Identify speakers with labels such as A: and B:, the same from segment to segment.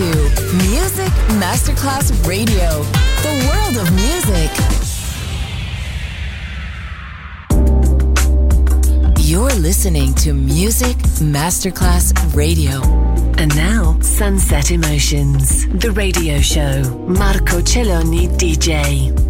A: to Music Masterclass Radio, the world of music. You're listening to Music Masterclass Radio.
B: And now, Sunset Emotions, the radio show. Marco Celloni, DJ.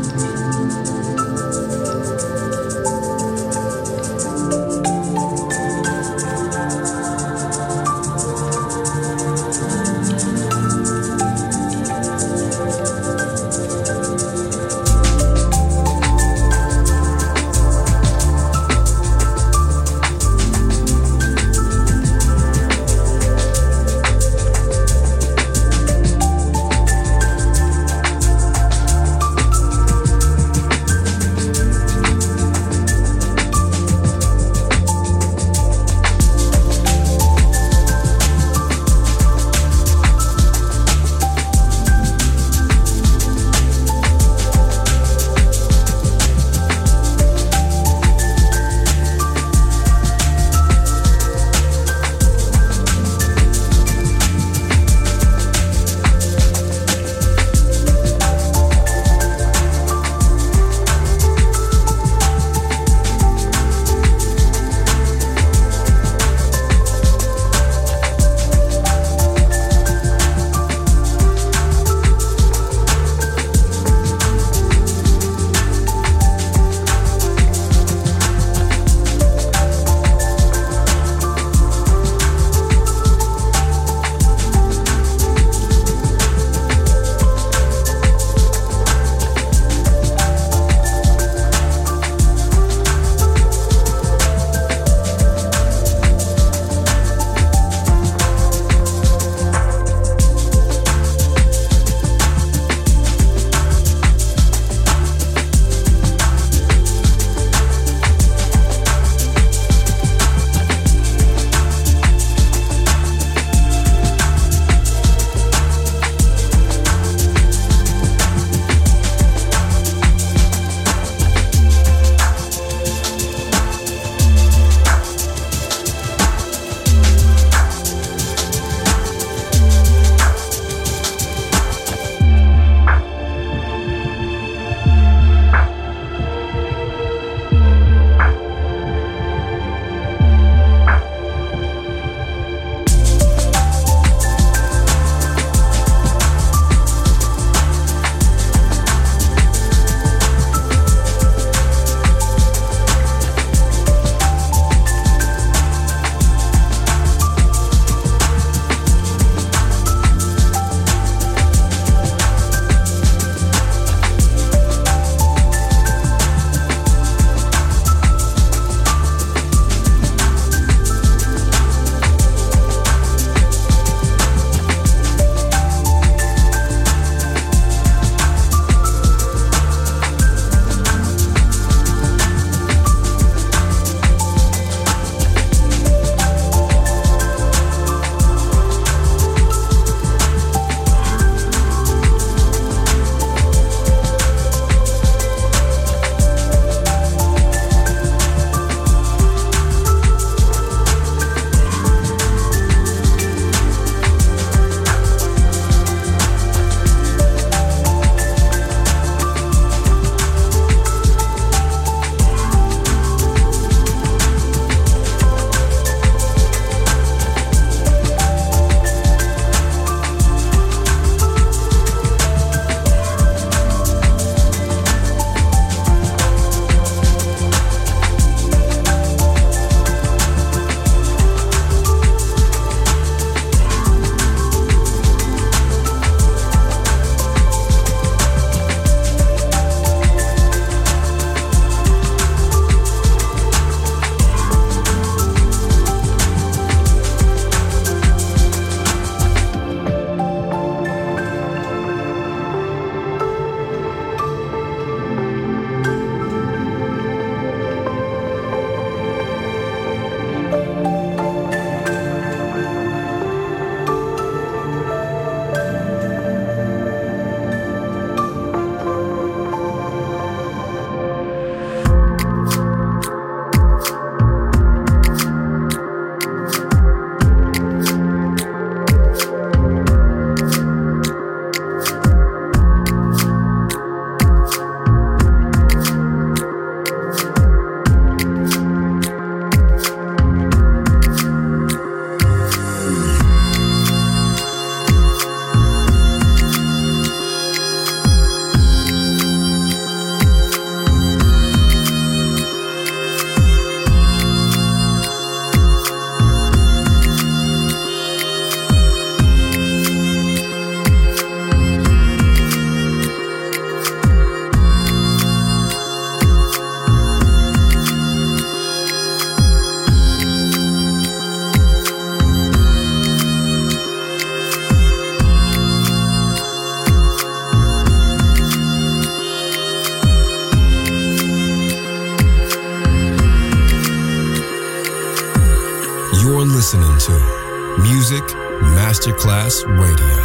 C: Radio,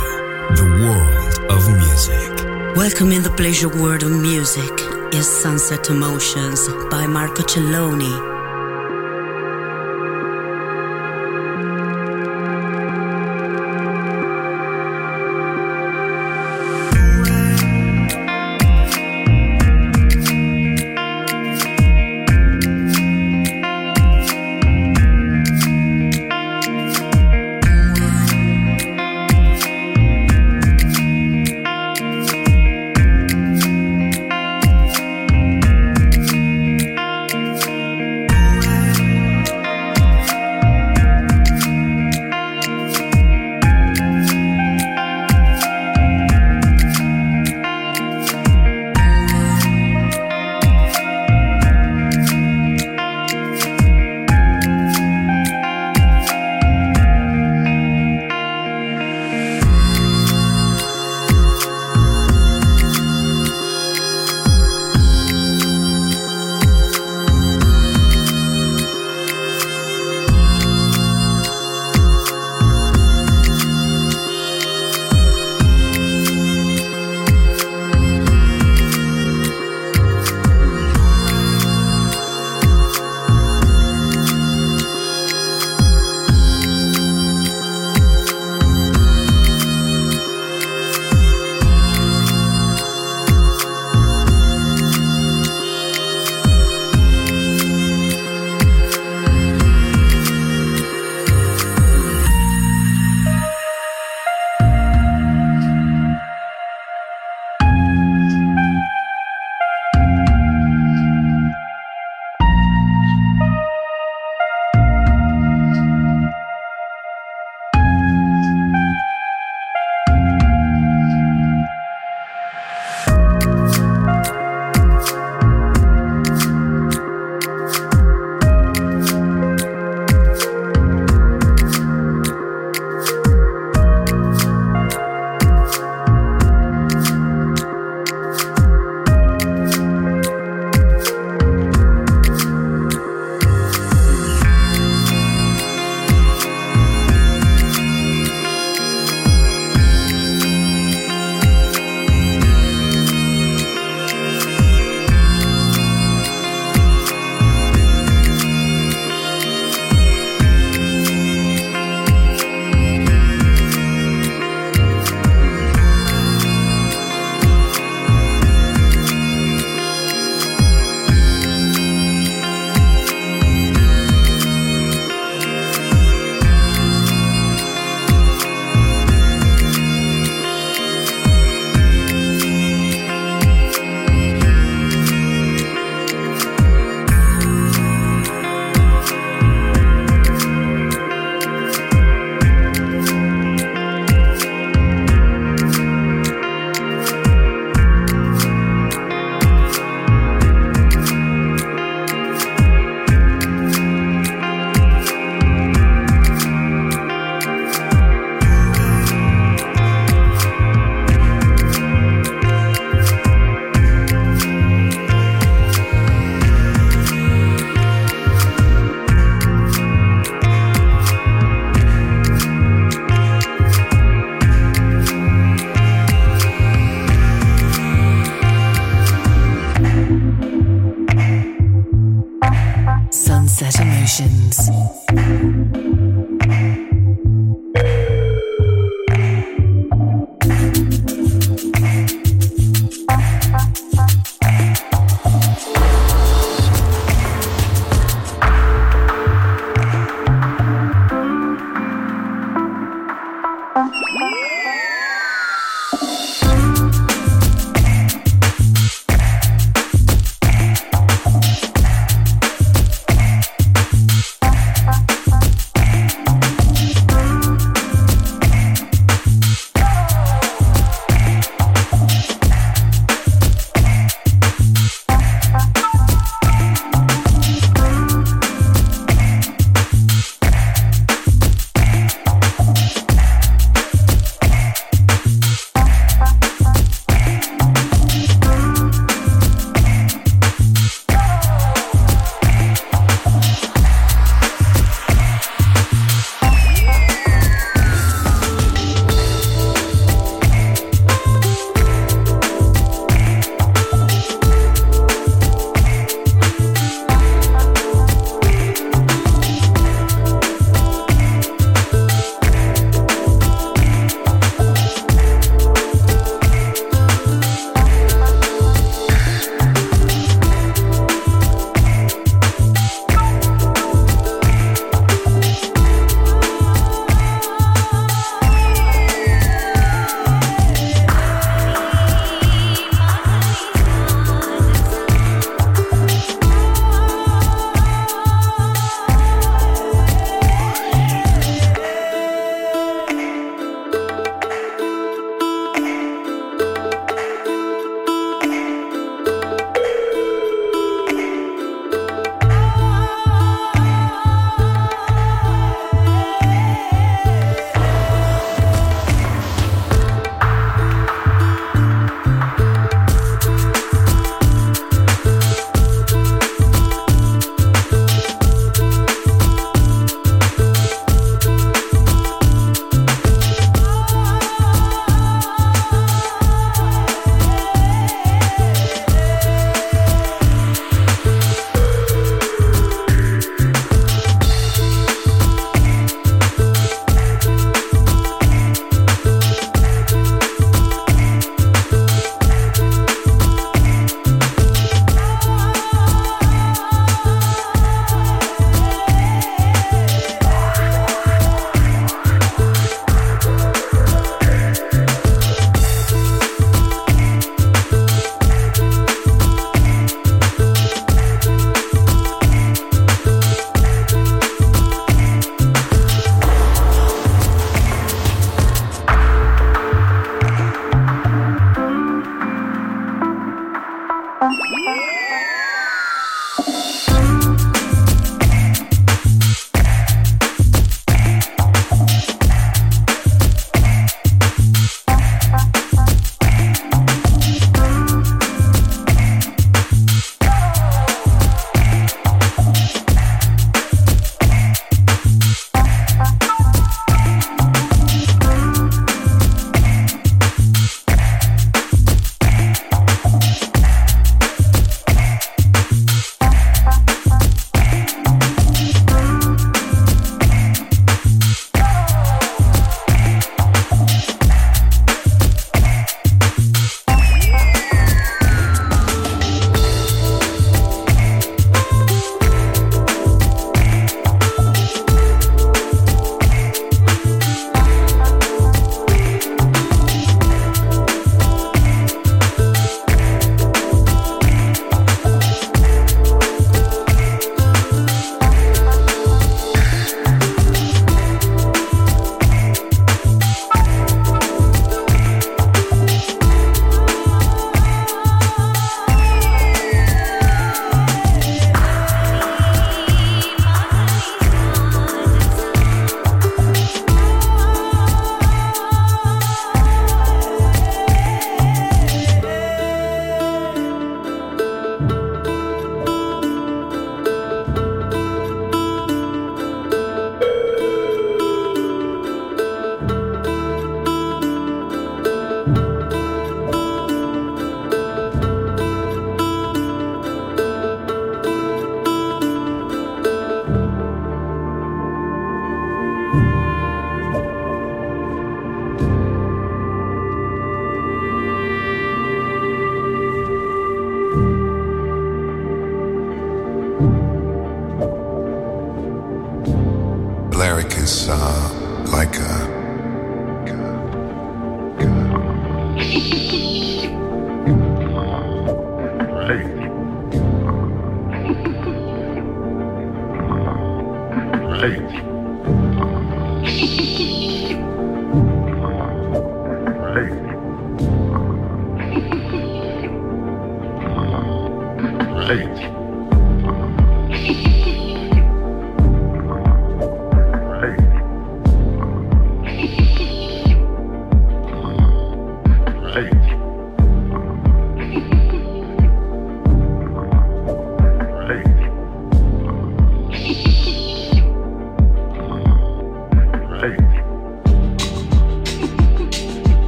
C: the world of music.
D: Welcome in the pleasure world of music is Sunset Emotions by Marco Celloni.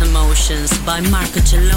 D: Emotions by Marco Celloni.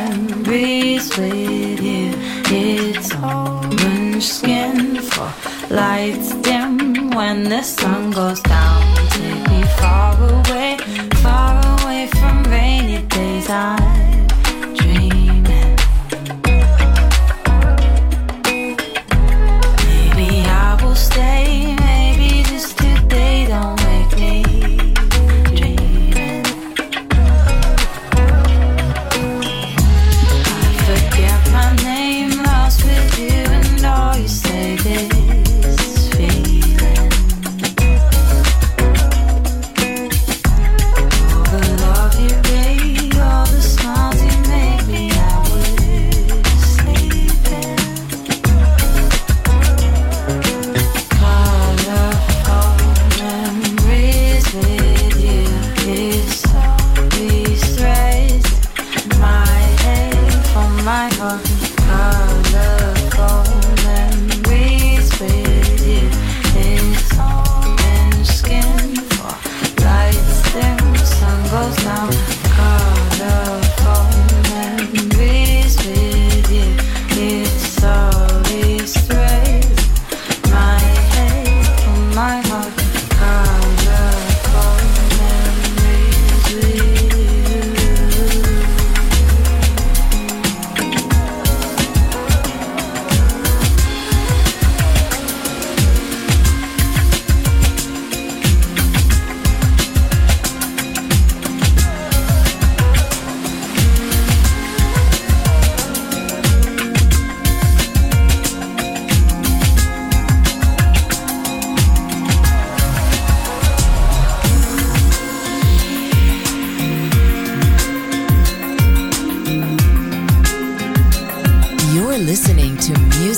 A: Memories with you. It's
C: orange skin for lights dim when
B: the sun
A: goes down. Take me
C: far away, far away
B: from rainy days.
E: I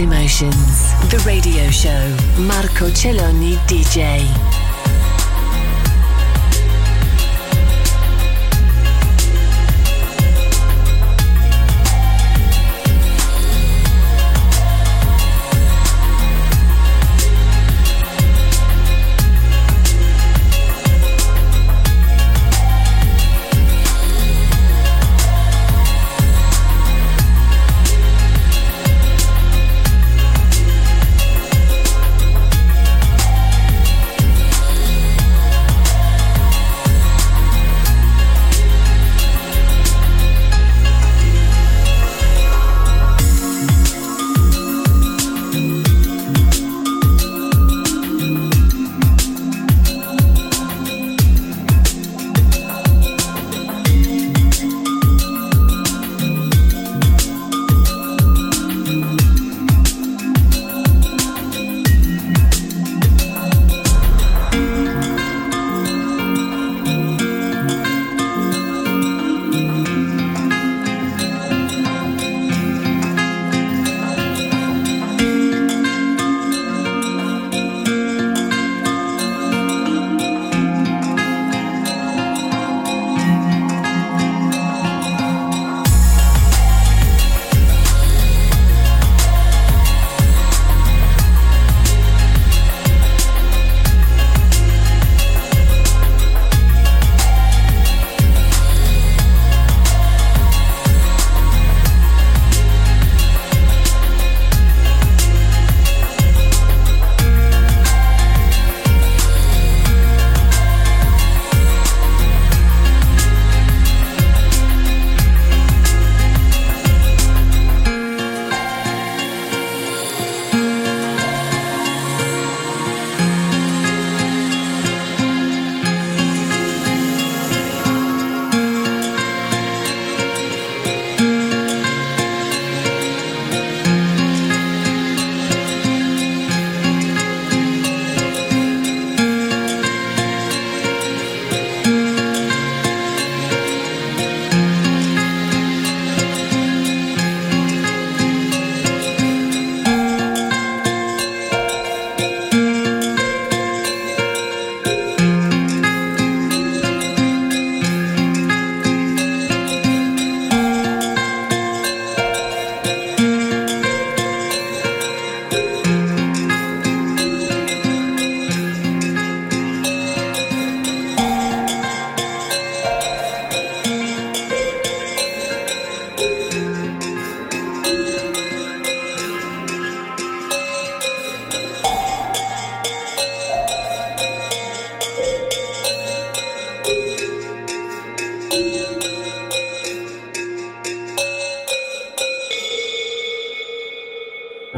B: Emotions, the radio show. Marco Celloni DJ.